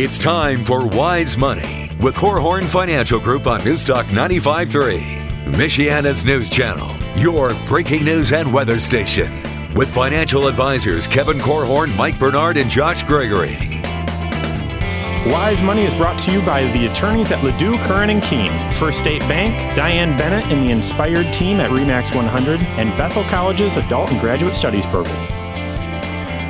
It's time for Wise Money with Korhorn Financial Group on Newstalk 95.3, Michiana's news channel, your breaking news and weather station. With financial advisors Kevin Korhorn, Mike Bernard, and Josh Gregory. Wise Money is brought to you by the attorneys at LaDue, Curran and Kuehn, First State Bank, Diane Bennett and the Inspired team at REMAX 100, and Bethel College's Adult and Graduate Studies program.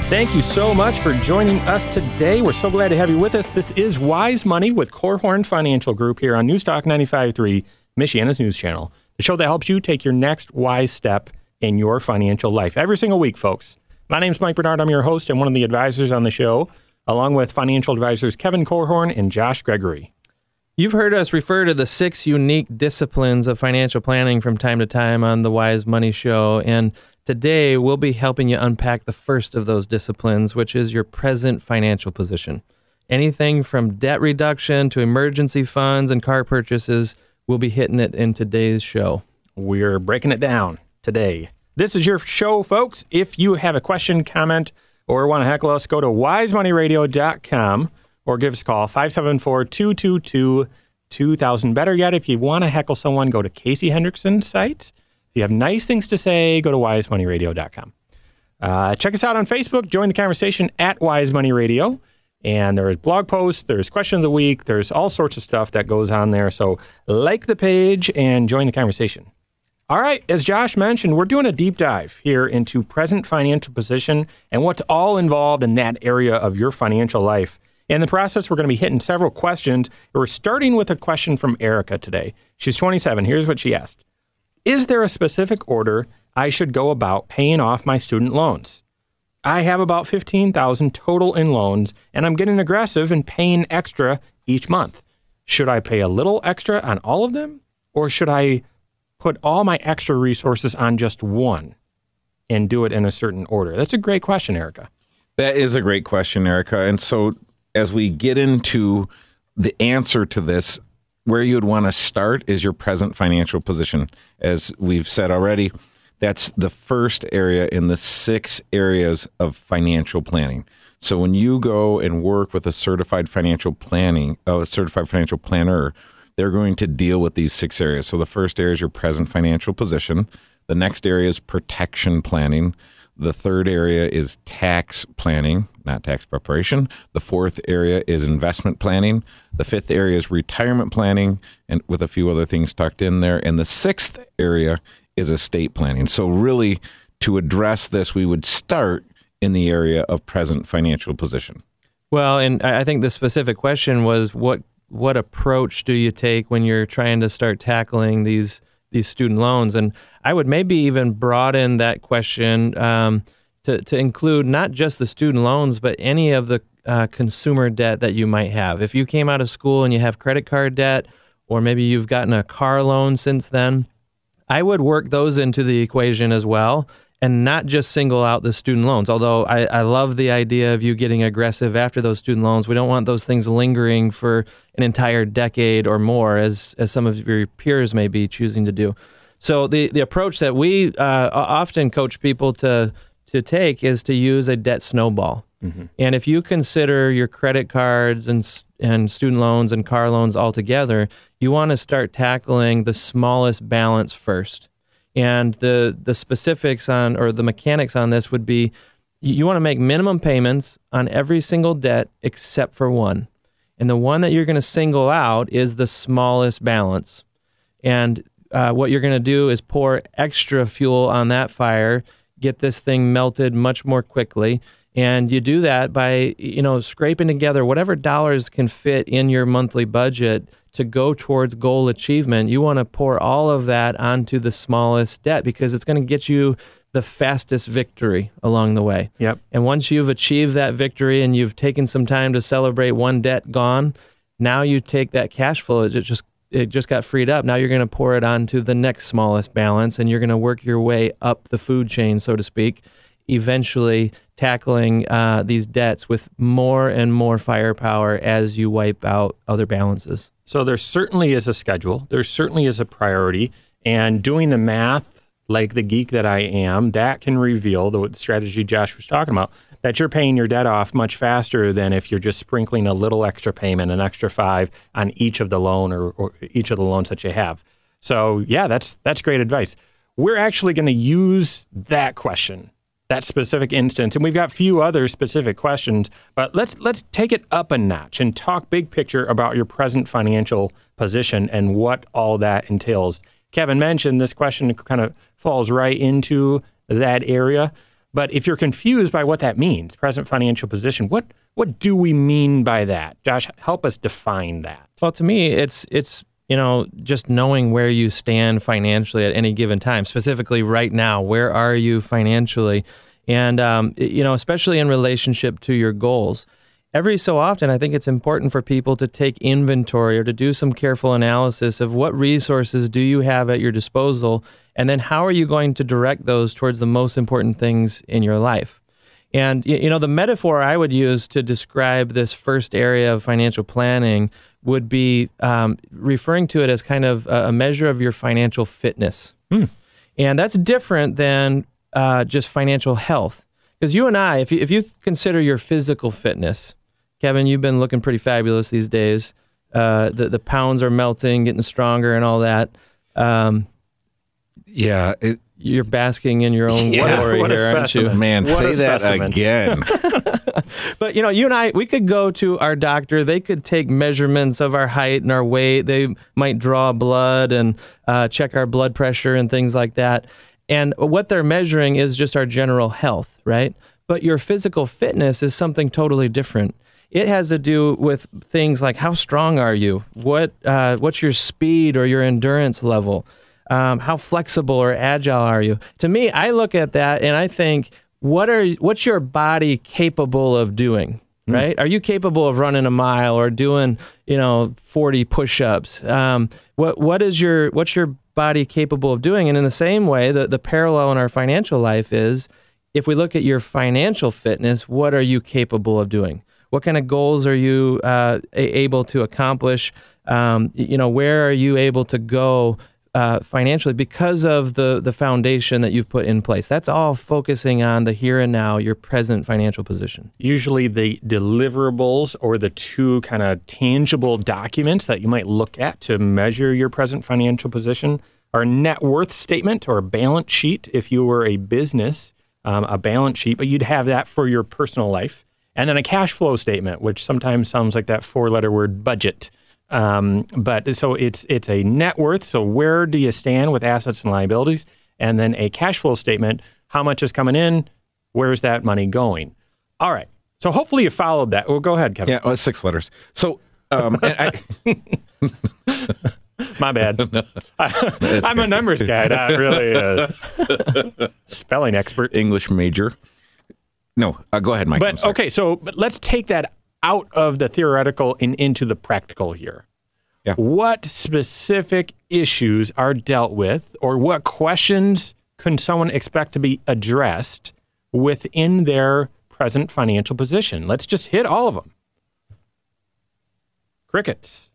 Thank you so much for joining us today. We're so glad to have you with us. This is Wise Money with Korhorn Financial Group here on Newstalk 95.3, Michiana's news channel, the show that helps you take your next wise step in your financial life every single week, folks. My name is Mike Bernard. I'm your host and one of the advisors on the show along with financial advisors Kevin Korhorn and Josh Gregory. You've heard us refer to the six unique disciplines of financial planning from time to time on the Wise Money Show. And today we'll be helping you unpack the first of those disciplines, which is your present financial position. Anything from debt reduction to emergency funds and car purchases, we'll be hitting it in today's show. We're breaking it down today. This is your show, folks. If you have a question, comment, or want to heckle us, go to wisemoneyradio.com or give us a call 574 222 2000. Better yet, if you want to heckle someone, go to Casey Hendrickson's site. You have nice things to say, go to wisemoneyradio.com. Uh, check us out on Facebook. Join the conversation at Wise Money Radio. And there's blog posts, there's question of the week, there's all sorts of stuff that goes on there. So like the page and join the conversation. All right, as Josh mentioned, we're doing a deep dive here into present financial position and what's all involved in that area of your financial life. In the process, we're going to be hitting several questions. We're starting with a question from Erica today. She's 27. Here's what she asked Is there a specific order I should go about paying off my student loans? I have about 15,000 total in loans and I'm getting aggressive and paying extra each month. Should I pay a little extra on all of them or should I put all my extra resources on just one and do it in a certain order? That's a great question, Erica. That is a great question, Erica. And so as we get into the answer to this, where you would want to start is your present financial position. As we've said already, that's the first area in the six areas of financial planning. So when you go and work with a certified financial planning, a certified financial planner, they're going to deal with these six areas. So the first area is your present financial position. The next area is protection planning. The third area is tax planning, not tax preparation. The fourth area is investment planning. The fifth area is retirement planning, and with a few other things tucked in there. And the sixth area is estate planning. So, really, to address this, we would start in the area of present financial position. Well, and I think the specific question was what what approach do you take when you're trying to start tackling these these student loans? And I would maybe even broaden that question um, to to include not just the student loans, but any of the uh, consumer debt that you might have. If you came out of school and you have credit card debt, or maybe you've gotten a car loan since then, I would work those into the equation as well and not just single out the student loans. Although I, I love the idea of you getting aggressive after those student loans. We don't want those things lingering for an entire decade or more, as as some of your peers may be choosing to do. So the the approach that we uh, often coach people to to take is to use a debt snowball. Mm-hmm. And if you consider your credit cards and and student loans and car loans all together, you want to start tackling the smallest balance first. And the the specifics on or the mechanics on this would be you want to make minimum payments on every single debt except for one. And the one that you're going to single out is the smallest balance. And uh, what you're going to do is pour extra fuel on that fire, get this thing melted much more quickly. And you do that by, you know, scraping together whatever dollars can fit in your monthly budget to go towards goal achievement, you want to pour all of that onto the smallest debt because it's going to get you the fastest victory along the way. Yep. And once you've achieved that victory and you've taken some time to celebrate one debt gone, now you take that cash flow it just it just got freed up. Now you're going to pour it onto the next smallest balance and you're going to work your way up the food chain, so to speak, eventually tackling uh, these debts with more and more firepower as you wipe out other balances. So there certainly is a schedule. There certainly is a priority. And doing the math, like the geek that I am, that can reveal the strategy Josh was talking about. That you're paying your debt off much faster than if you're just sprinkling a little extra payment, an extra five on each of the loan or, or each of the loans that you have. So yeah, that's that's great advice. We're actually going to use that question, that specific instance, and we've got a few other specific questions. But let's let's take it up a notch and talk big picture about your present financial position and what all that entails. Kevin mentioned this question kind of falls right into that area. But if you're confused by what that means, present financial position, what what do we mean by that? Josh, help us define that. Well, to me, it's it's you know just knowing where you stand financially at any given time. Specifically, right now, where are you financially? And um, you know, especially in relationship to your goals every so often, I think it's important for people to take inventory or to do some careful analysis of what resources do you have at your disposal, and then how are you going to direct those towards the most important things in your life. And you know, the metaphor I would use to describe this first area of financial planning would be um, referring to it as kind of a measure of your financial fitness. Hmm. And that's different than uh, just financial health. Because you and I, if you, if you consider your physical fitness, Kevin, you've been looking pretty fabulous these days. Uh, the the pounds are melting, getting stronger, and all that. Um, yeah, it, you're basking in your own yeah, glory here, aren't you? Man, what say that again. but you know, you and I, we could go to our doctor. They could take measurements of our height and our weight. They might draw blood and uh, check our blood pressure and things like that. And what they're measuring is just our general health, right? But your physical fitness is something totally different. It has to do with things like how strong are you? What uh, what's your speed or your endurance level? Um, how flexible or agile are you? To me, I look at that and I think, what are what's your body capable of doing? Hmm. Right? Mm. Are you capable of running a mile or doing you know forty push-ups? Um, what what is your what's your body capable of doing? And in the same way, the the parallel in our financial life is if we look at your financial fitness, what are you capable of doing? What kind of goals are you uh, able to accomplish? Um, you know, where are you able to go uh, financially because of the the foundation that you've put in place. That's all focusing on the here and now, your present financial position. Usually, the deliverables or the two kind of tangible documents that you might look at to measure your present financial position are net worth statement or balance sheet. If you were a business, um, a balance sheet, but you'd have that for your personal life and then a cash flow statement, which sometimes sounds like that four-letter word budget. Um, but so it's it's a net worth. So where do you stand with assets and liabilities? And then a cash flow statement. How much is coming in? Where's that money going? All right. So hopefully you followed that. Well, go ahead, Kevin. Yeah, well, six letters. So um, I, My bad. I, am a numbers guy, not really a spelling expert. English major. No, uh, go ahead, Mike. But okay, so but let's take that out of the theoretical and into the practical here. Yeah. What specific issues are dealt with, or what questions can someone expect to be addressed within their present financial position? Let's just hit all of them. Crickets.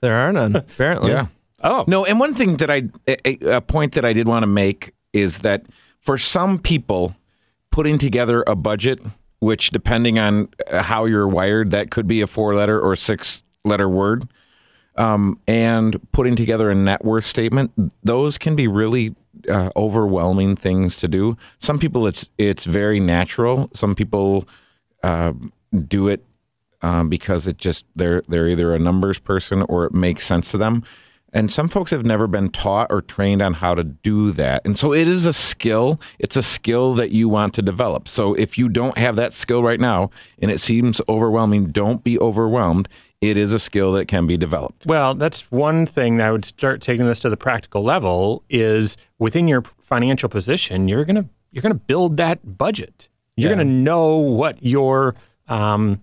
There are none, apparently. yeah. Oh. No, and one thing that I, a, a point that I did want to make is that for some people, putting together a budget, which depending on how you're wired, that could be a four letter or six letter word, um, and putting together a net worth statement, those can be really uh, overwhelming things to do. Some people, it's it's very natural. Some people uh, do it um, because it just they're they're either a numbers person or it makes sense to them. And some folks have never been taught or trained on how to do that. And so it is a skill. It's a skill that you want to develop. So if you don't have that skill right now and it seems overwhelming, don't be overwhelmed. It is a skill that can be developed. Well, that's one thing that I would start taking this to the practical level is within your financial position, you're going to you're going to build that budget. You're yeah. going to know what your um,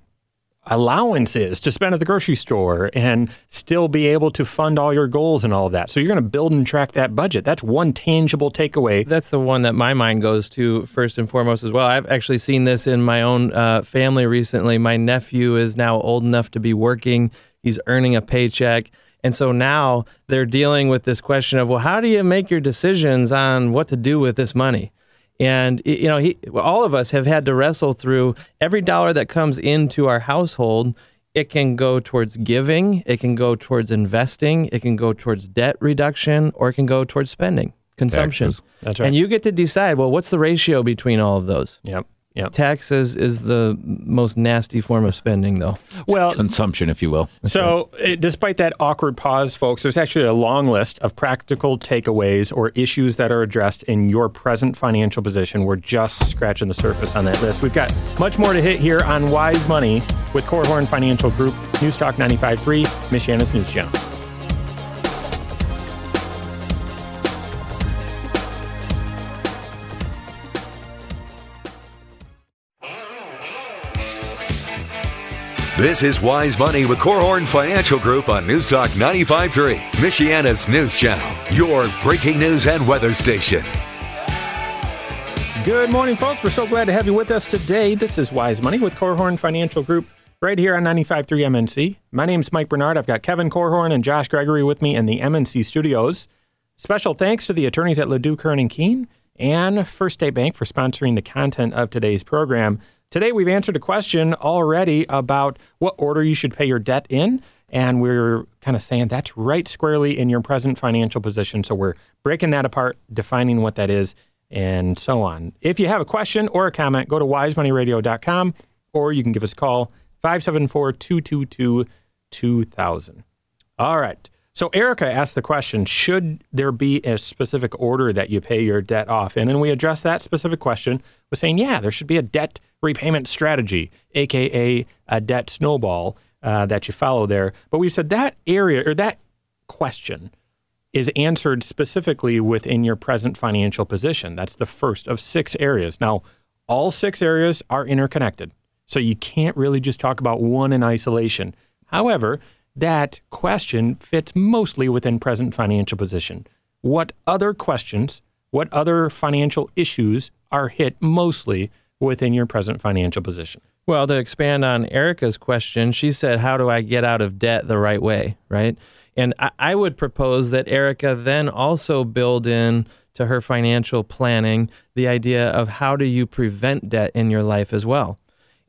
allowance is to spend at the grocery store and still be able to fund all your goals and all of that. So you're going to build and track that budget. That's one tangible takeaway. That's the one that my mind goes to first and foremost as well. I've actually seen this in my own uh, family recently. My nephew is now old enough to be working, he's earning a paycheck. And so now they're dealing with this question of, well, how do you make your decisions on what to do with this money? And you know, he, all of us have had to wrestle through every dollar that comes into our household. It can go towards giving, it can go towards investing, it can go towards debt reduction, or it can go towards spending, consumption. Taxes. That's right. And you get to decide. Well, what's the ratio between all of those? Yep. Yep. Taxes is the most nasty form of spending, though. Well, Consumption, if you will. So, uh, despite that awkward pause, folks, there's actually a long list of practical takeaways or issues that are addressed in your present financial position. We're just scratching the surface on that list. We've got much more to hit here on Wise Money with Korhorn Financial Group, News Talk 95.3, Michiana's News Channel. This is Wise Money with Korhorn Financial Group on News Talk 95.3, Michiana's news channel, your breaking news and weather station. Good morning, folks. We're so glad to have you with us today. This is Wise Money with Korhorn Financial Group right here on 95.3 MNC. My name's Mike Bernard. I've got Kevin Korhorn and Josh Gregory with me in the MNC studios. Special thanks to the attorneys at LaDue, Curran and Kuehn and First State Bank for sponsoring the content of today's program. Today, we've answered a question already about what order you should pay your debt in. And we're kind of saying that's right squarely in your present financial position. So we're breaking that apart, defining what that is, and so on. If you have a question or a comment, go to wisemoneyradio.com or you can give us a call 574 222 2000. All right. So Erica asked the question Should there be a specific order that you pay your debt off in? And we addressed that specific question with saying, yeah, there should be a debt repayment strategy, AKA a debt snowball uh, that you follow there. But we said that area or that question is answered specifically within your present financial position. That's the first of six areas. Now, all six areas are interconnected. So you can't really just talk about one in isolation. However, that question fits mostly within present financial position. What other questions, what other financial issues are hit mostly within your present financial position? Well, to expand on Erica's question, she said, How do I get out of debt the right way? Right. And I, I would propose that Erica then also build in to her financial planning the idea of how do you prevent debt in your life as well.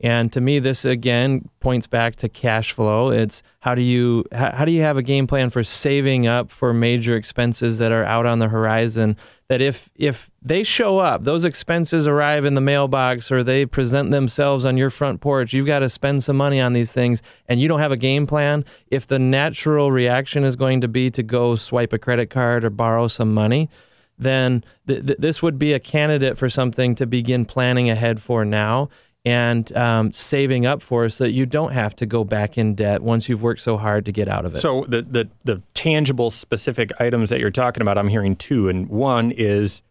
And to me, this again points back to cash flow. It's how do you how, do you have a game plan for saving up for major expenses that are out on the horizon? That if if they show up, those expenses arrive in the mailbox or they present themselves on your front porch, you've got to spend some money on these things, and you don't have a game plan. If the natural reaction is going to be to go swipe a credit card or borrow some money, then th- th- this would be a candidate for something to begin planning ahead for now and um, saving up for so that you don't have to go back in debt once you've worked so hard to get out of it. So the, the the tangible specific items that you're talking about, I'm hearing two, and one is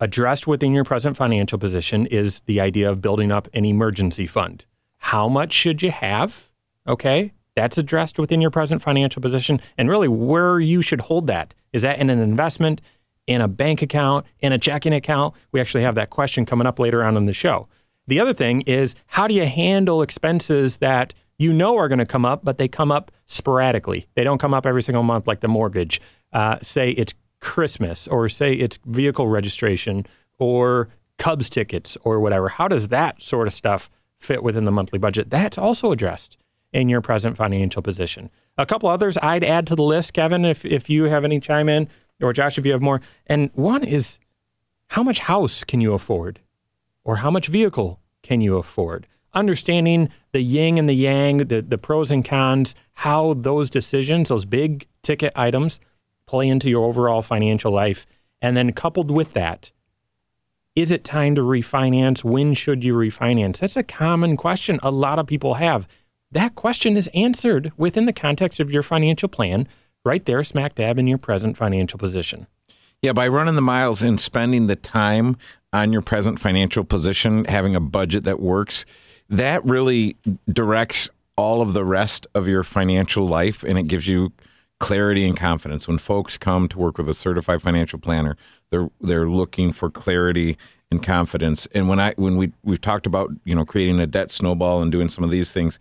addressed within your present financial position is the idea of building up an emergency fund. How much should you have? Okay, that's addressed within your present financial position, and really where you should hold that is that in an investment, in a bank account, in a checking account. We actually have that question coming up later on in the show. The other thing is how do you handle expenses that you know are going to come up, but they come up sporadically? They don't come up every single month like the mortgage. Uh, say it's Christmas, or say it's vehicle registration, or Cubs tickets, or whatever. How does that sort of stuff fit within the monthly budget? That's also addressed in your present financial position. A couple others I'd add to the list, Kevin, if, if you have any chime in, or Josh, if you have more. And one is how much house can you afford? Or how much vehicle can you afford? Understanding the yin and the yang, the, the pros and cons, how those decisions, those big ticket items, play into your overall financial life. And then coupled with that, is it time to refinance? When should you refinance? That's a common question a lot of people have. That question is answered within the context of your financial plan, right there, smack dab in your present financial position. Yeah, by running the miles and spending the time on your present financial position, having a budget that works, that really directs all of the rest of your financial life and it gives you clarity and confidence. When folks come to work with a certified financial planner, they're they're looking for clarity and confidence. And when I when we we've talked about, you know, creating a debt snowball and doing some of these things,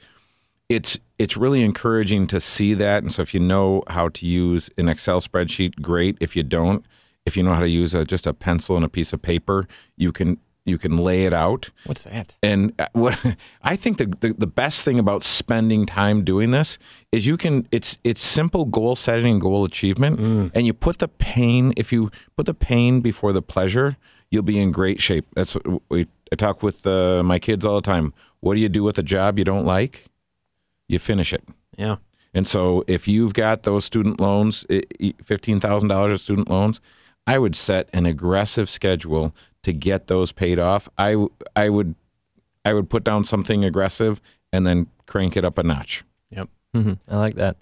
it's it's really encouraging to see that. And so if you know how to use an Excel spreadsheet, great. If you don't, if you know how to use a, just a pencil and a piece of paper, you can you can lay it out. What's that? And uh, what I think the, the, the best thing about spending time doing this is you can it's it's simple goal setting and goal achievement, and you put the pain if you put the pain before the pleasure, you'll be in great shape. That's what we I talk with uh, my kids all the time. What do you do with a job you don't like? You finish it. Yeah. And so if you've got those student loans, i- i- $15,000 of student loans, I would set an aggressive schedule to get those paid off. I, w- I would I would put down something aggressive and then crank it up a notch. Yep. hmm I like that.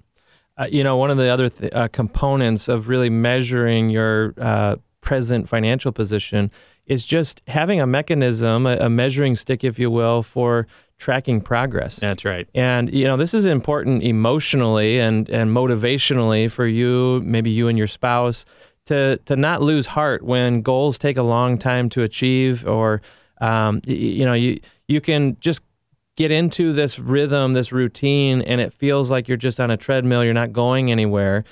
Uh, you know, one of the other th- uh, components of really measuring your uh, present financial position is just having a mechanism, a, a measuring stick, if you will, for tracking progress. That's right. And you know, this is important emotionally and and motivationally for you, maybe you and your spouse, to to not lose heart when goals take a long time to achieve, or um, y- you know, you you can just get into this rhythm, this routine, and it feels like you're just on a treadmill. You're not going anywhere.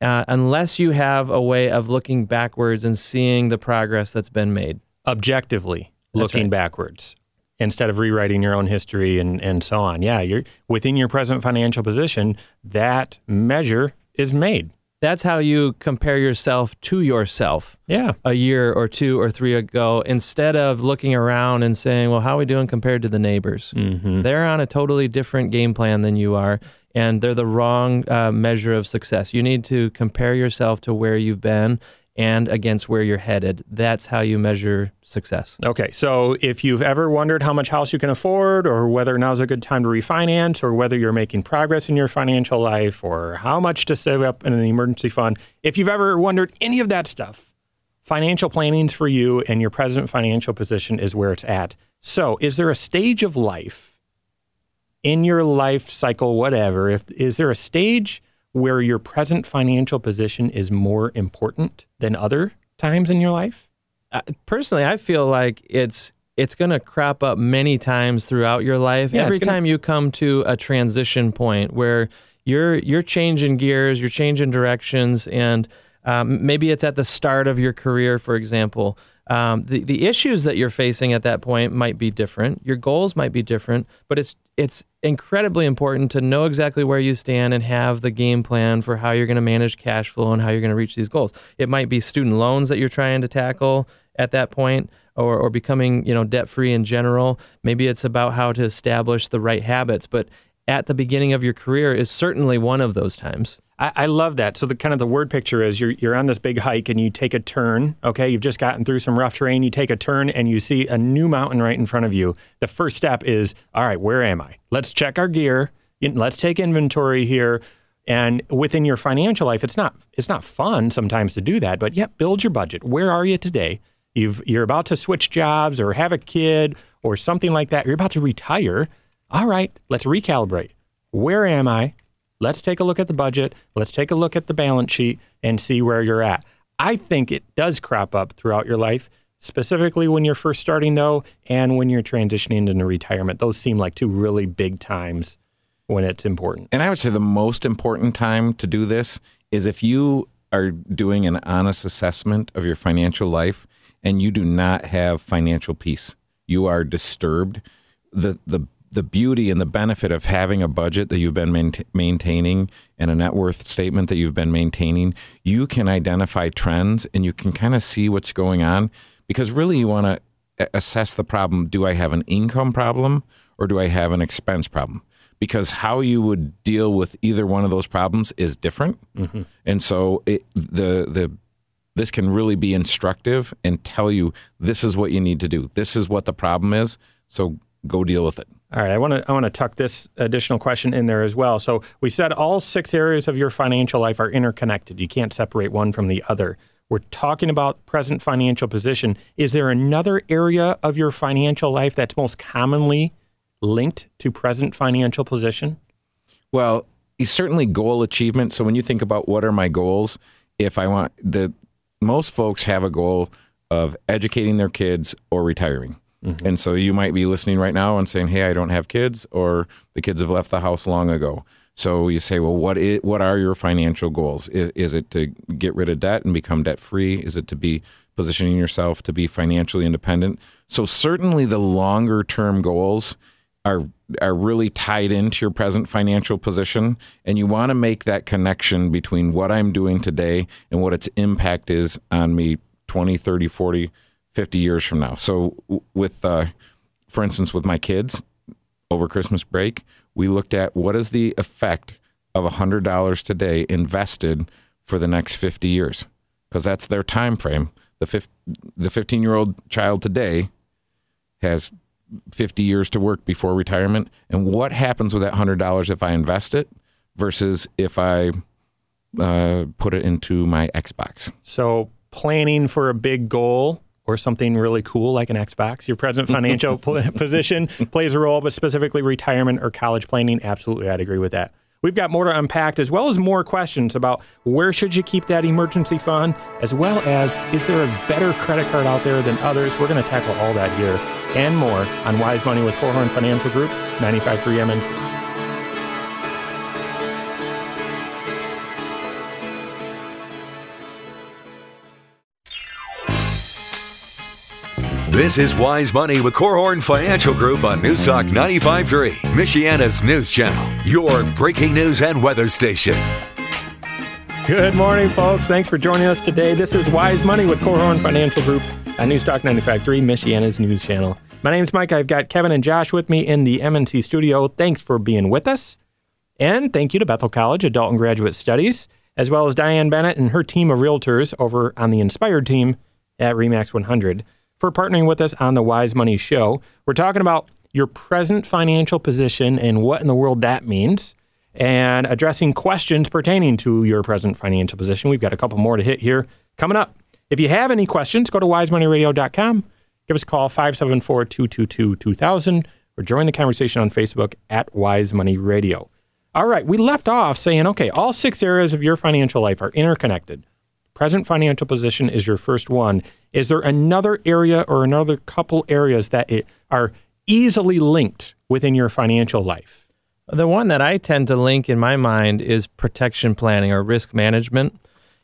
Uh, unless you have a way of looking backwards and seeing the progress that's been made. Objectively That's looking right. backwards instead of rewriting your own history and, and so on. Yeah, you're within your present financial position, that measure is made. That's how you compare yourself to yourself. Yeah. a year or two or three ago instead of looking around and saying, well, how are we doing compared to the neighbors? Mm-hmm. They're on a totally different game plan than you are, and they're the wrong uh, measure of success. You need to compare yourself to where you've been and against where you're headed. That's how you measure success. Okay, so if you've ever wondered how much house you can afford, or whether now's a good time to refinance, or whether you're making progress in your financial life, or how much to save up in an emergency fund, if you've ever wondered any of that stuff, financial planning's for you, and your present financial position is where it's at. So, is there a stage of life in your life cycle, whatever? If is there a stage where your present financial position is more important than other times in your life? Uh, personally, I feel like it's it's going to crop up many times throughout your life. Yeah, Every gonna- time you come to a transition point where you're you're changing gears, you're changing directions, and um, maybe it's at the start of your career, for example. Um, the the issues that you're facing at that point might be different. Your goals might be different, but it's it's incredibly important to know exactly where you stand and have the game plan for how you're going to manage cash flow and how you're going to reach these goals. It might be student loans that you're trying to tackle at that point or, or becoming you know debt free in general maybe it's about how to establish the right habits but at the beginning of your career is certainly one of those times I, I love that. So the kind of the word picture is you're you're on this big hike and you take a turn. Okay, you've just gotten through some rough terrain. You take a turn and you see a new mountain right in front of you. The first step is, all right, where am I? Let's check our gear. Let's take inventory here. And within your financial life, it's not it's not fun sometimes to do that, but yeah, build your budget. Where are you today? You've you're about to switch jobs or have a kid or something like that. You're about to retire. All right, let's recalibrate. Where am I? Let's take a look at the budget. Let's take a look at the balance sheet and see where you're at. I think it does crop up throughout your life, specifically when you're first starting, though, and when you're transitioning into retirement. Those seem like two really big times when it's important. And I would say the most important time to do this is if you are doing an honest assessment of your financial life and you do not have financial peace. You are disturbed. The the the beauty and the benefit of having a budget that you've been maint- maintaining and a net worth statement that you've been maintaining, you can identify trends and you can kind of see what's going on because really you want to assess the problem. Do I have an income problem or do I have an expense problem? Because how you would deal with either one of those problems is different, mm-hmm. and so it, the the this can really be instructive and tell you this is what you need to do. This is what the problem is. So go deal with it. All right, I want to I want to tuck this additional question in there as well. So we said all six areas of your financial life are interconnected. You can't separate one from the other. We're talking about present financial position. Is there another area of your financial life that's most commonly linked to present financial position? Well, certainly goal achievement. So when you think about what are my goals, if I want the most folks have a goal of educating their kids or retiring. Mm-hmm. And so you might be listening right now and saying, "Hey, I don't have kids or the kids have left the house long ago." So you say, well, what is, what are your financial goals? Is, is it to get rid of debt and become debt free? Is it to be positioning yourself to be financially independent? So certainly the longer term goals are are really tied into your present financial position and you want to make that connection between what I'm doing today and what its impact is on me 20, 30, 40, 50 years from now. So with uh, for instance with my kids over Christmas break, we looked at what is the effect of $100 today invested for the next 50 years because that's their time frame. The the 15 year old child today has 50 years to work before retirement. And what happens with that $100 if I invest it versus if I uh, put it into my Xbox? So, planning for a big goal or something really cool like an Xbox, your present financial position plays a role, but specifically retirement or college planning, absolutely, I'd agree with that. We've got more to unpack as well as more questions about where should you keep that emergency fund, as well as is there a better credit card out there than others? We're going to tackle all that here and more on Wise Money with Korhorn Financial Group, 95.3 MNC. This is Wise Money with Korhorn Financial Group on Newstalk 95.3, Michiana's news channel, your breaking news and weather station. Good morning, folks. Thanks for joining us today. This is Wise Money with Korhorn Financial Group on Newstalk 95.3, Michiana's news channel. My name's Mike. I've got Kevin and Josh with me in the MNC studio. Thanks for being with us. And thank you to Bethel College Adult and Graduate Studies, as well as Diane Bennett and her team of realtors over on the Inspired team at REMAX 100 for partnering with us on the Wise Money Show. We're talking about your present financial position and what in the world that means, and addressing questions pertaining to your present financial position. We've got a couple more to hit here coming up. If you have any questions, go to wisemoneyradio.com. Give us a call, 574 222 2000, or join the conversation on Facebook at Wise Money Radio. All right, we left off saying, okay, all six areas of your financial life are interconnected. Present financial position is your first one. Is there another area or another couple areas that are easily linked within your financial life? The one that I tend to link in my mind is protection planning or risk management.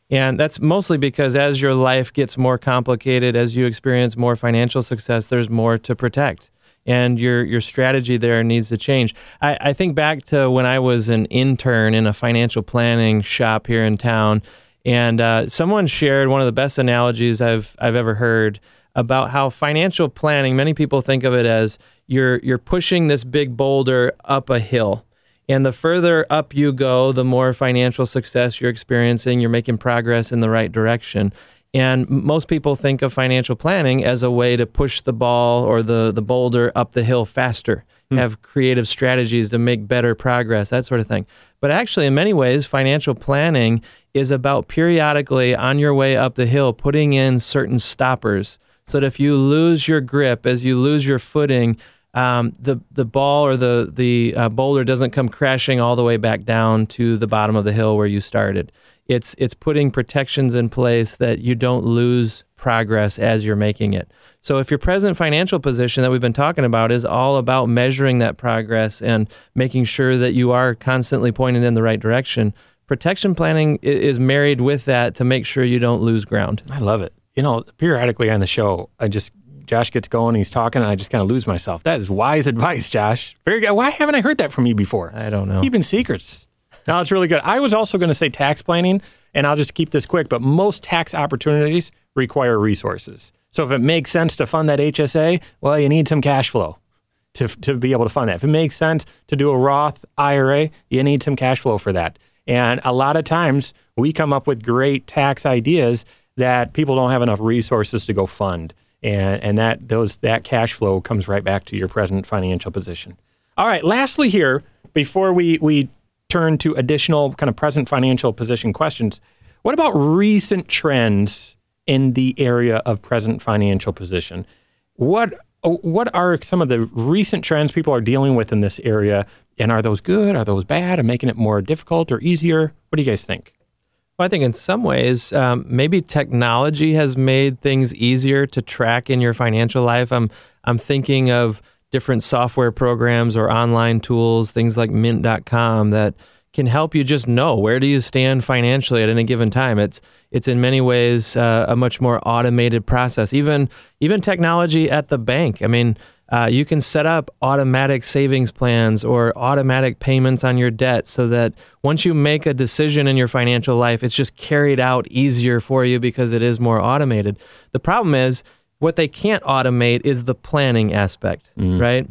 And that's mostly because as your life gets more complicated, as you experience more financial success, there's more to protect. And your, your strategy there needs to change. I, I think back to when I was an intern in a financial planning shop here in town and uh, someone shared one of the best analogies I've I've ever heard about how financial planning. Many people think of it as you're you're pushing this big boulder up a hill, and the further up you go, the more financial success you're experiencing. You're making progress in the right direction. And most people think of financial planning as a way to push the ball or the, the boulder up the hill faster, mm. have creative strategies to make better progress, that sort of thing. But actually, in many ways, financial planning is about periodically on your way up the hill putting in certain stoppers so that if you lose your grip, as you lose your footing, um, the the ball or the the uh, boulder doesn't come crashing all the way back down to the bottom of the hill where you started. It's it's putting protections in place that you don't lose progress as you're making it. So if your present financial position that we've been talking about is all about measuring that progress and making sure that you are constantly pointed in the right direction, protection planning is married with that to make sure you don't lose ground. I love it. You know, periodically on the show, I just Josh gets going, he's talking, and I just kind of lose myself. That is wise advice, Josh. Very good. Why haven't I heard that from you before? I don't know. Keeping secrets. No, it's really good. I was also going to say tax planning, and I'll just keep this quick, but most tax opportunities require resources. So if it makes sense to fund that HSA, well, you need some cash flow to, to be able to fund that. If it makes sense to do a Roth IRA, you need some cash flow for that. And a lot of times we come up with great tax ideas that people don't have enough resources to go fund. And, and that those that cash flow comes right back to your present financial position. All right, lastly here, before we, we turn to additional kind of present financial position questions, what about recent trends in the area of present financial position? What what are some of the recent trends people are dealing with in this area and are those good? Are those bad? And making it more difficult or easier? What do you guys think? Well, I think in some ways, um, maybe technology has made things easier to track in your financial life. I'm I'm thinking of different software programs or online tools, things like Mint.com that can help you just know where do you stand financially at any given time. It's it's in many ways uh, a much more automated process. Even even technology at the bank. I mean, uh, you can set up automatic savings plans or automatic payments on your debt so that once you make a decision in your financial life, it's just carried out easier for you because it is more automated. The problem is what they can't automate is the planning aspect, mm. right?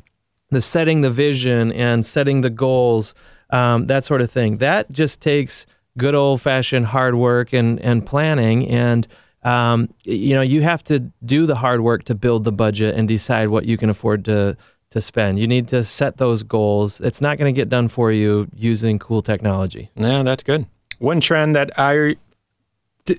The setting the vision and setting the goals, um, that sort of thing. That just takes good old fashioned hard work and, and planning. And um, you know, you have to do the hard work to build the budget and decide what you can afford to to spend. You need to set those goals. It's not going to get done for you using cool technology. Yeah, that's good. One trend that I,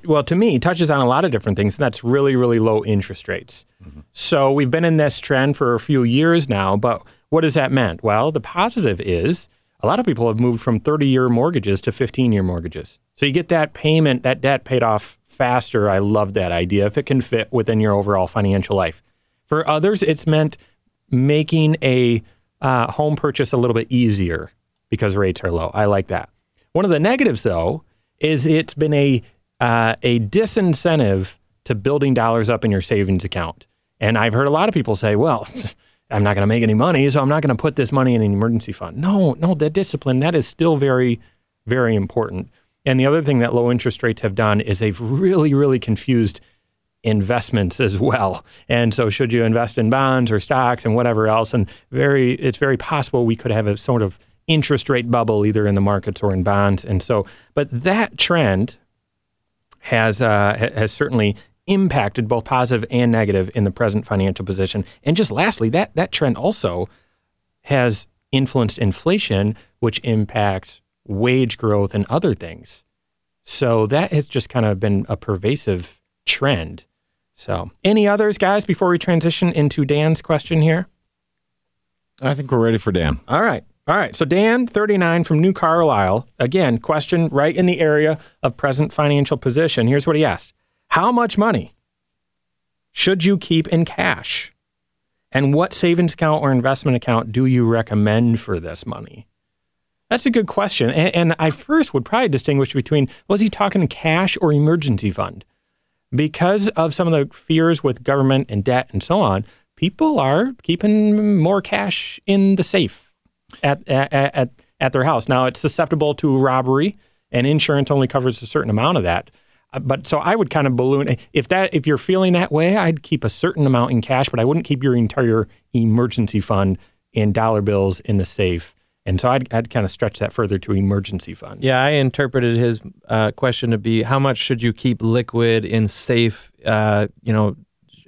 well, to me, touches on a lot of different things, and that's really, really low interest rates. Mm-hmm. So we've been in this trend for a few years now, but what has that meant? Well, the positive is a lot of people have moved from 30 year mortgages to 15 year mortgages. So you get that payment, that debt paid off faster. I love that idea if it can fit within your overall financial life. For others, it's meant making a uh, home purchase a little bit easier because rates are low. I like that. One of the negatives, though, is it's been a uh, a disincentive to building dollars up in your savings account. And I've heard a lot of people say, "Well, I'm not going to make any money, so I'm not going to put this money in an emergency fund." No, no, that discipline that is still very, very important. And the other thing that low interest rates have done is they've really, really confused investments as well. And so should you invest in bonds or stocks and whatever else and very it's very possible we could have a sort of interest rate bubble either in the markets or in bonds. And so but that trend has uh, has certainly impacted both positive and negative in the present financial position. And just lastly, that that trend also has influenced inflation, which impacts wage growth and other things. So that has just kind of been a pervasive trend. So, any others, guys, before we transition into Dan's question here? I think we're ready for Dan. All right. All right. So, Dan, 39 from New Carlisle. Again, question right in the area of present financial position. Here's what he asked How much money should you keep in cash? And what savings account or investment account do you recommend for this money? That's a good question. And, and, I first would probably distinguish between was he talking cash or emergency fund? Because of some of the fears with government and debt and so on, people are keeping more cash in the safe at, at, at, at their house. Now, it's susceptible to robbery, and insurance only covers a certain amount of that. Uh, but so I would kind of balloon if that if you're feeling that way, I'd keep a certain amount in cash, but I wouldn't keep your entire emergency fund in dollar bills in the safe and so I'd, I'd kind of stretch that further to emergency fund. Yeah, I interpreted his uh, question to be how much should you keep liquid in safe, uh, you know,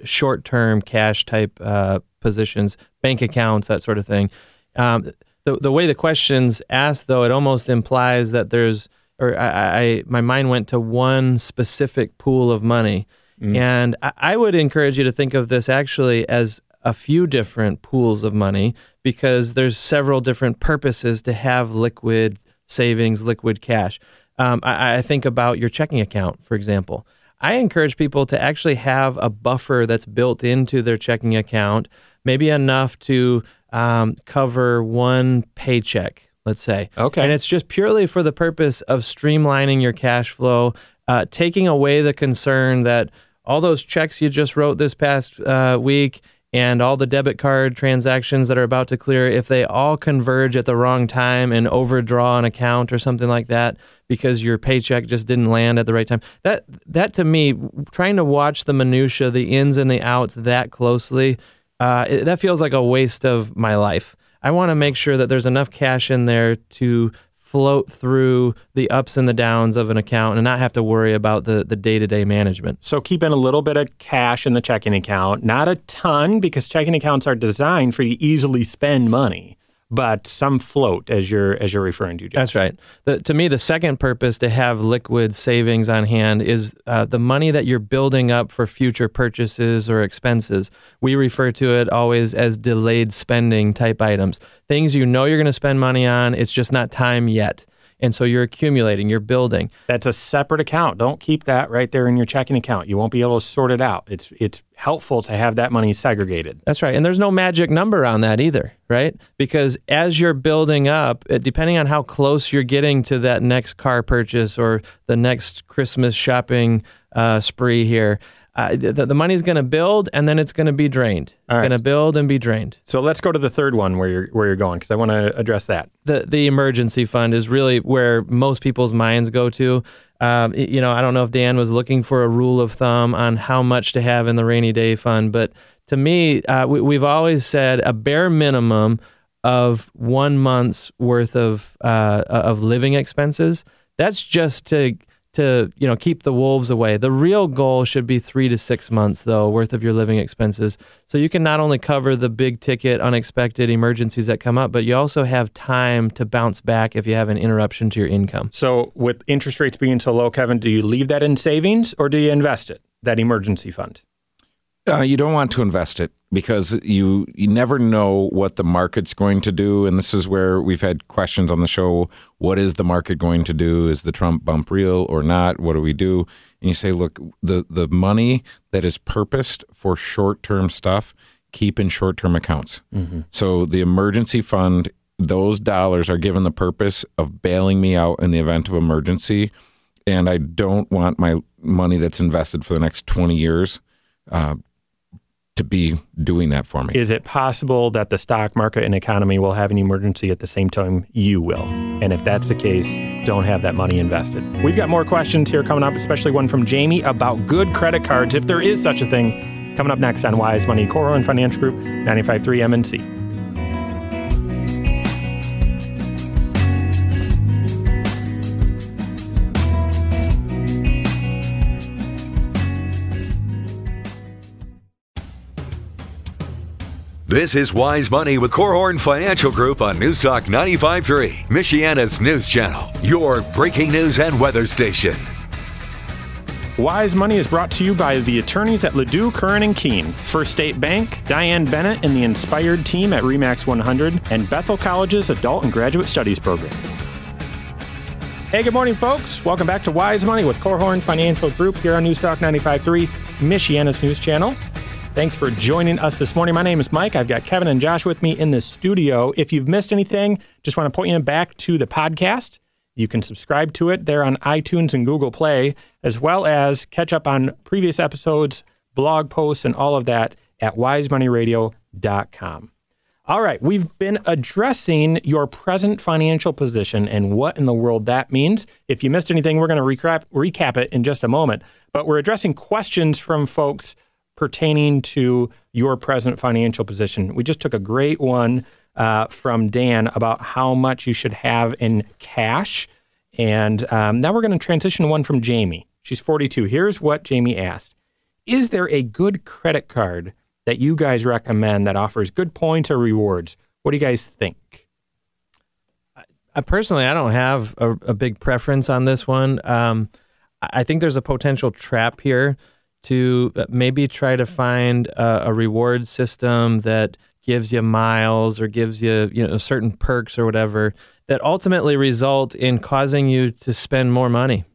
short term cash type uh, positions, bank accounts, that sort of thing. Um, the, the way the question's asked, though, it almost implies that there's, or I, I my mind went to one specific pool of money. Mm. And I, I would encourage you to think of this actually as a few different pools of money because there's several different purposes to have liquid savings, liquid cash. Um, I, I think about your checking account, for example. I encourage people to actually have a buffer that's built into their checking account, maybe enough to um, cover one paycheck, let's say. Okay. And it's just purely for the purpose of streamlining your cash flow, uh, taking away the concern that all those checks you just wrote this past uh, week and all the debit card transactions that are about to clear, if they all converge at the wrong time and overdraw an account or something like that because your paycheck just didn't land at the right time, that that to me, trying to watch the minutia, the ins and the outs that closely, uh, it, that feels like a waste of my life. I want to make sure that there's enough cash in there to float through the ups and the downs of an account and not have to worry about the, the day-to-day management. So keeping a little bit of cash in the checking account, not a ton because checking accounts are designed for you to easily spend money but some float as you're as you're referring to. That's right. The, to me, the second purpose to have liquid savings on hand is uh, the money that you're building up for future purchases or expenses. We refer to it always as delayed spending type items, things you know you're going to spend money on. It's just not time yet. And so you're accumulating, you're building. That's a separate account. Don't keep that right there in your checking account. You won't be able to sort it out. It's it's helpful to have that money segregated. That's right. And there's no magic number on that either, right? Because as you're building up, uh, depending on how close you're getting to that next car purchase or the next Christmas shopping uh, spree here, uh, the, the money's going to build and then it's going to be drained. It's right. going to build and be drained. So let's go to the third one where you're where you're going because I want to address that. the the emergency fund is really where most people's minds go to. Um, you know, I don't know if Dan was looking for a rule of thumb on how much to have in the rainy day fund, but to me, uh, we, we've always said a bare minimum of one month's worth of uh, of living expenses. That's just to to you know keep the wolves away. The real goal should be three to six months though worth of your living expenses, so you can not only cover the big ticket unexpected emergencies that come up, but you also have time to bounce back if you have an interruption to your income. So with interest rates being so low, Kevin, do you leave that in savings or do you invest it? That emergency fund. Uh, you don't want to invest it because you you never know what the market's going to do, and this is where we've had questions on the show. What is the market going to do? Is the Trump bump real or not? What do we do? And you say, look, the the money that is purposed for short term stuff, keep in short term accounts. So the emergency fund, those dollars are given the purpose of bailing me out in the event of emergency, and I don't want my money that's invested for the next twenty years. Uh, to be doing that for me. Is it possible that the stock market and economy will have an emergency at the same time you will? And if that's the case, don't have that money invested. We've got more questions here coming up, especially one from Jamie about good credit cards, if there is such a thing. Coming up next on Wise Money, Korhorn Financial Group, 95.3 MNC. This is Wise Money with Korhorn Financial Group on News Talk 95.3, Michiana's news channel, your breaking news and weather station. Wise Money is brought to you by the attorneys at LaDue, Curran and Kuehn, First State Bank, Diane Bennett and the Inspired team at Remax 100, and Bethel College's Adult and Graduate Studies program. Hey, good morning, folks. Welcome back to Wise Money with Korhorn Financial Group here on News Talk 95.3, Michiana's news channel. Thanks for joining us this morning. My name is Mike. I've got Kevin and Josh with me in the studio. If you've missed anything, just want to point you back to the podcast. You can subscribe to it there on iTunes and Google Play, as well as catch up on previous episodes, blog posts, and all of that at wisemoneyradio.com. All right, we've been addressing your present financial position and what in the world that means. If you missed anything, we're going to recap, recap it in just a moment. But we're addressing questions from folks pertaining to your present financial position. We just took a great one uh, from Dan about how much you should have in cash. And um, now we're going to transition one from Jamie. She's 42. Here's what Jamie asked Is there a good credit card that you guys recommend that offers good points or rewards? What do you guys think? I personally, I don't have a, a big preference on this one. Um, I think there's a potential trap here to uh, maybe try to find a, a reward system that gives you miles or gives you you know certain perks or whatever that ultimately result in causing you to spend more money.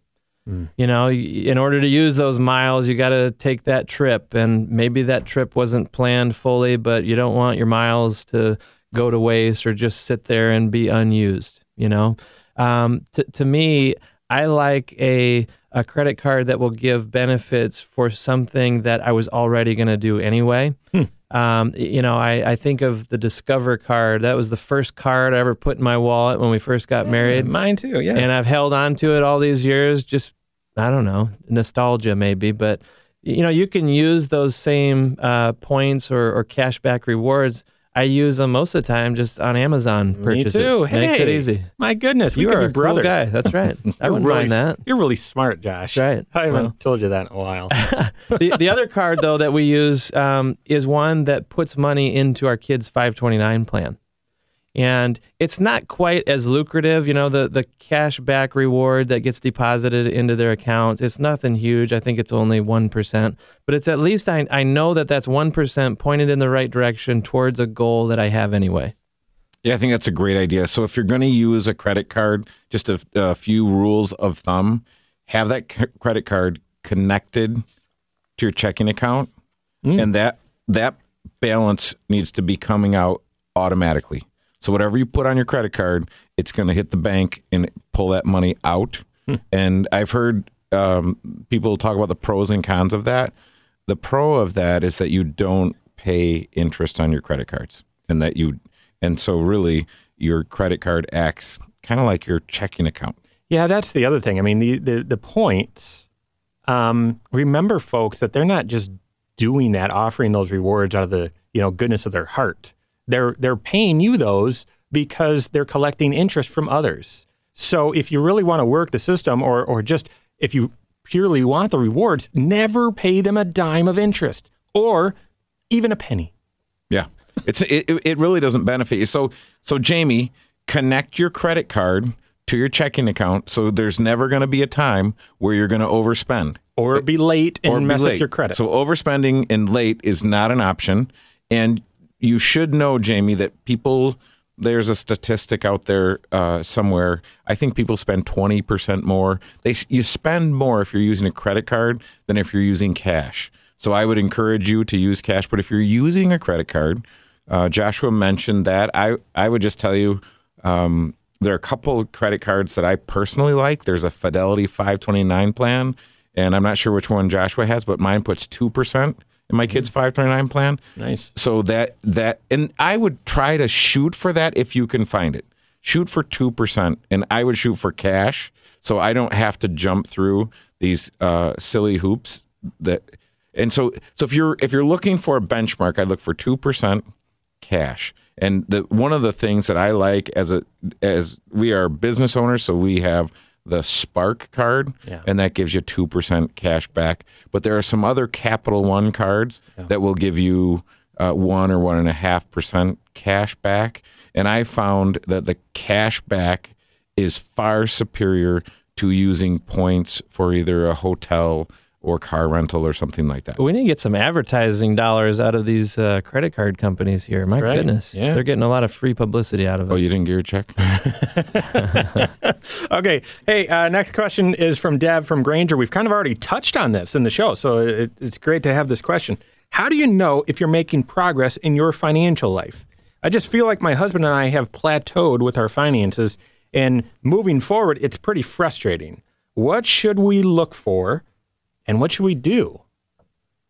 You know, in order to use those miles, you got to take that trip, and maybe that trip wasn't planned fully, but you don't want your miles to go to waste or just sit there and be unused. You know, um, to to me, I like a a credit card that will give benefits for something that I was already going to do anyway. Um, you know, I, I think of the Discover card. That was the first card I ever put in my wallet when we first got married Mine too, yeah. and I've held on to it all these years. Just I don't know, nostalgia maybe, but you know, you can use those same uh, points or, or cashback rewards. I use them most of the time just on Amazon Me purchases. too. Makes it Hey, easy. My goodness, we You could are be a cool brothers. guy. That's right. I wouldn't really, mind that. You're really smart, Josh. Right. I haven't Well. told you that in a while. the, the other card though that we use um, is one that puts money into our kids' 529 plan and it's not quite as lucrative you know the, the cash back reward that gets deposited into their accounts. It's nothing huge. I think it's only 1% but it's at least i, I know that that's 1% pointed in the right direction towards a goal that i have anyway. Yeah, I think that's a great idea. So if you're going to use a credit card, just a, a few rules of thumb: have that c- credit card connected to your checking account, mm. and that that balance needs to be coming out automatically. So whatever you put on your credit card, it's going to hit the bank and pull that money out. And I've heard um, people talk about the pros and cons of that. The pro of that is that you don't pay interest on your credit cards, and that you, and so really your credit card acts kind of like your checking account. Yeah, that's the other thing. I mean, the the, the points. Um, remember, folks, that they're not just doing that, offering those rewards out of the you know goodness of their heart. They're they're paying you those because they're collecting interest from others. So if you really want to work the system, or or just if you purely want the rewards, never pay them a dime of interest or even a penny. Yeah, it's it, it- really doesn't benefit you. So so Jamie, connect your credit card to your checking account, so there's never going to be a time where you're going to overspend Or be late and or mess up your credit. So overspending and late is not an option, and you should know, Jamie, that people. There's a statistic out there uh, somewhere. I think people spend 20% more. They you spend more if you're using a credit card than if you're using cash. So I would encourage you to use cash. But if you're using a credit card, uh, Joshua mentioned that. I I would just tell you um, there are a couple credit cards that I personally like. There's a Fidelity 529 plan, and I'm not sure which one Joshua has, but mine puts two percent in my kid's 529 plan. nice. So that that and I would try to shoot for that if you can find it. Shoot for two percent, and I would shoot for cash, so I don't have to jump through these uh, silly hoops. That and so so if you're if you're looking for a benchmark, I look for two percent cash. And the one of the things that I like as a as we are business owners, so we have the Spark card, Yeah. and that gives you two percent cash back. But there are some other Capital One cards that will give you uh, one or one and a half percent cash back. And I found that the cash back is far superior to using points for either a hotel or car rental or something like that. We need to get some advertising dollars out of these uh, credit card companies here. My right. goodness, Yeah. they're getting a lot of free publicity out of us. Oh, you didn't get your check? Okay. Hey, uh, next question is from Deb from Granger. We've kind of already touched on this in the show, so it, it's great to have this question. How do you know if you're making progress in your financial life? I just feel like my husband and I have plateaued with our finances, and moving forward, it's pretty frustrating. What should we look for, and what should we do?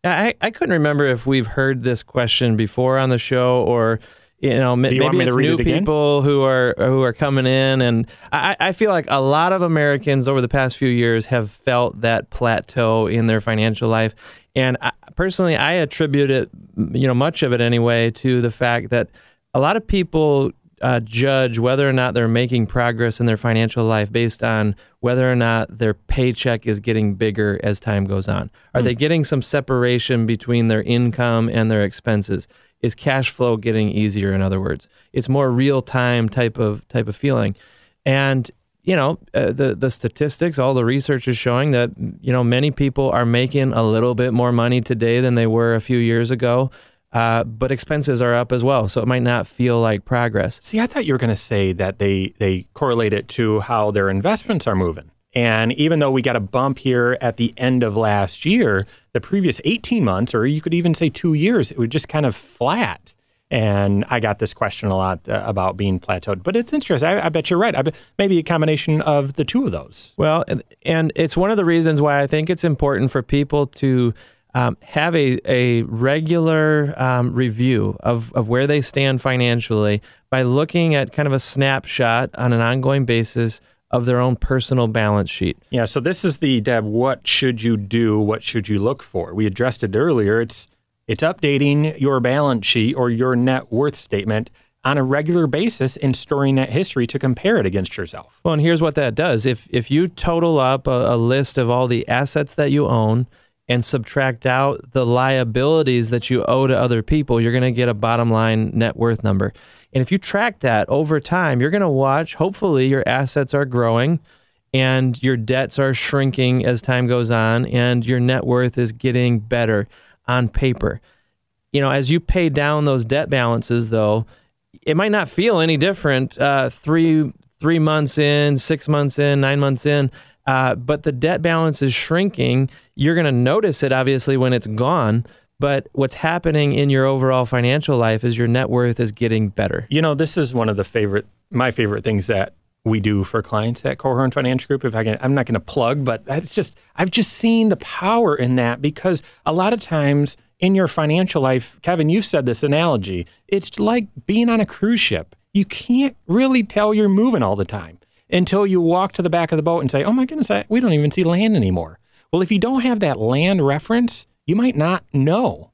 I, I couldn't remember if we've heard this question before on the show or you know Do you maybe it's new it people who are who are coming in. And I, I feel like a lot of Americans over the past few years have felt that plateau in their financial life. And I, personally I attribute it you know much of it anyway to the fact that a lot of people uh, judge whether or not they're making progress in their financial life based on whether or not their paycheck is getting bigger as time goes on. Are they getting some separation between their income and their expenses? Is cash flow getting easier? In other words, it's more real time type of type of feeling, and you know uh, the the statistics, all the research is showing that you know many people are making a little bit more money today than they were a few years ago. Uh, but expenses are up as well, so it might not feel like progress. See, I thought you were going to say that they they correlate it to how their investments are moving. And even though we got a bump here at the end of last year, the previous 18 months, or you could even say two years, it was just kind of flat. And I got this question a lot uh, about being plateaued, but it's interesting. I, I bet you're right. I bet maybe a combination of the two of those. Well, and- and it's one of the reasons why I think it's important for people to um, have a, a regular um, review of, of where they stand financially by looking at kind of a snapshot on an ongoing basis of their own personal balance sheet. Yeah. So this is the Deb. What should you do? What should you look for? We addressed it earlier. It's it's updating your balance sheet or your net worth statement on a regular basis and storing that history to compare it against yourself. Well, and here's what that does. If if you total up a, a list of all the assets that you own and subtract out the liabilities that you owe to other people, you're going to get a bottom line net worth number. And if you track that over time, you're going to watch, hopefully, your assets are growing and your debts are shrinking as time goes on and your net worth is getting better on paper. You know, as you pay down those debt balances, though, it might not feel any different uh, three three months in, six months in, nine months in. Uh, but the debt balance is shrinking. You're going to notice it obviously when it's gone. But what's happening in your overall financial life is your net worth is getting better. You know, this is one of the favorite, my favorite things that we do for clients at Korhorn Financial Group. If I can, I'm not going to plug, but it's just, I've just seen the power in that because a lot of times in your financial life, Kevin, you've said this analogy. It's like being on a cruise ship. You can't really tell you're moving all the time until you walk to the back of the boat and say, oh my goodness, I, we don't even see land anymore. Well, if you don't have that land reference, you might not know.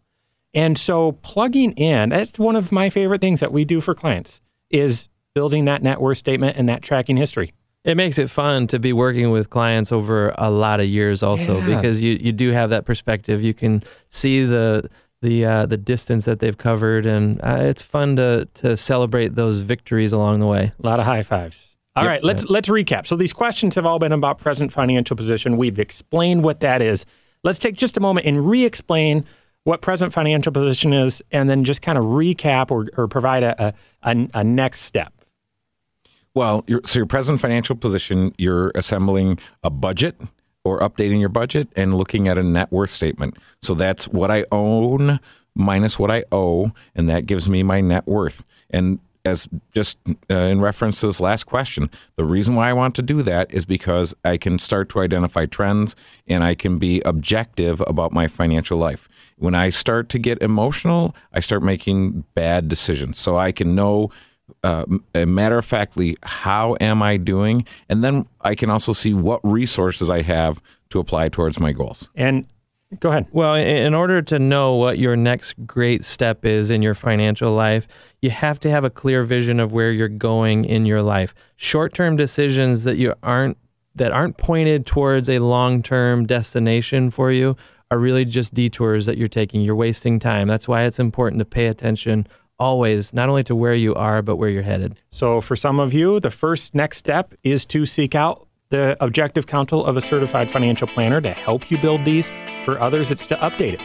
And so plugging in, that's one of my favorite things that we do for clients is building that net worth statement and that tracking history. It makes it fun to be working with clients over a lot of years also Yeah. because you, you do have that perspective. You can see the the uh, the distance that they've covered and uh, it's fun to to celebrate those victories along the way. A lot of high fives. All right, let's let's recap. So these questions have all been about present financial position. We've explained what that is. Let's take just a moment and re-explain what present financial position is, and then just kind of recap or, or provide a, a, a, next step. Well, so your present financial position, you're assembling a budget or updating your budget and looking at a net worth statement. So that's what I own minus what I owe, and that gives me my net worth. And as just uh, in reference to this last question, the reason why I want to do that is because I can start to identify trends and I can be objective about my financial life. When I start to get emotional, I start making bad decisions. So I can know uh, matter of factly how am I doing, and then I can also see what resources I have to apply towards my goals. And go ahead. Well, in order to know what your next great step is in your financial life, you have to have a clear vision of where you're going in your life. Short-term decisions that you aren't that aren't pointed towards a long-term destination for you are really just detours that you're taking. You're wasting time. That's why it's important to pay attention always not only to where you are but where you're headed. So for some of you, the first next step is to seek out the objective counsel of a certified financial planner to help you build these. For others, it's to update it.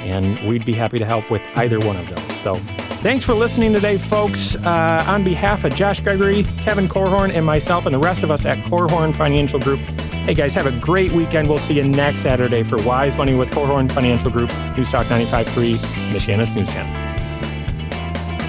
And we'd be happy to help with either one of those. So thanks for listening today, folks. Uh, on behalf of Josh Gregory, Kevin Korhorn, and myself, and the rest of us at Korhorn Financial Group, hey guys, have a great weekend. We'll see you next Saturday for Wise Money with Korhorn Financial Group, News Talk 95.3, Michiana's News Channel.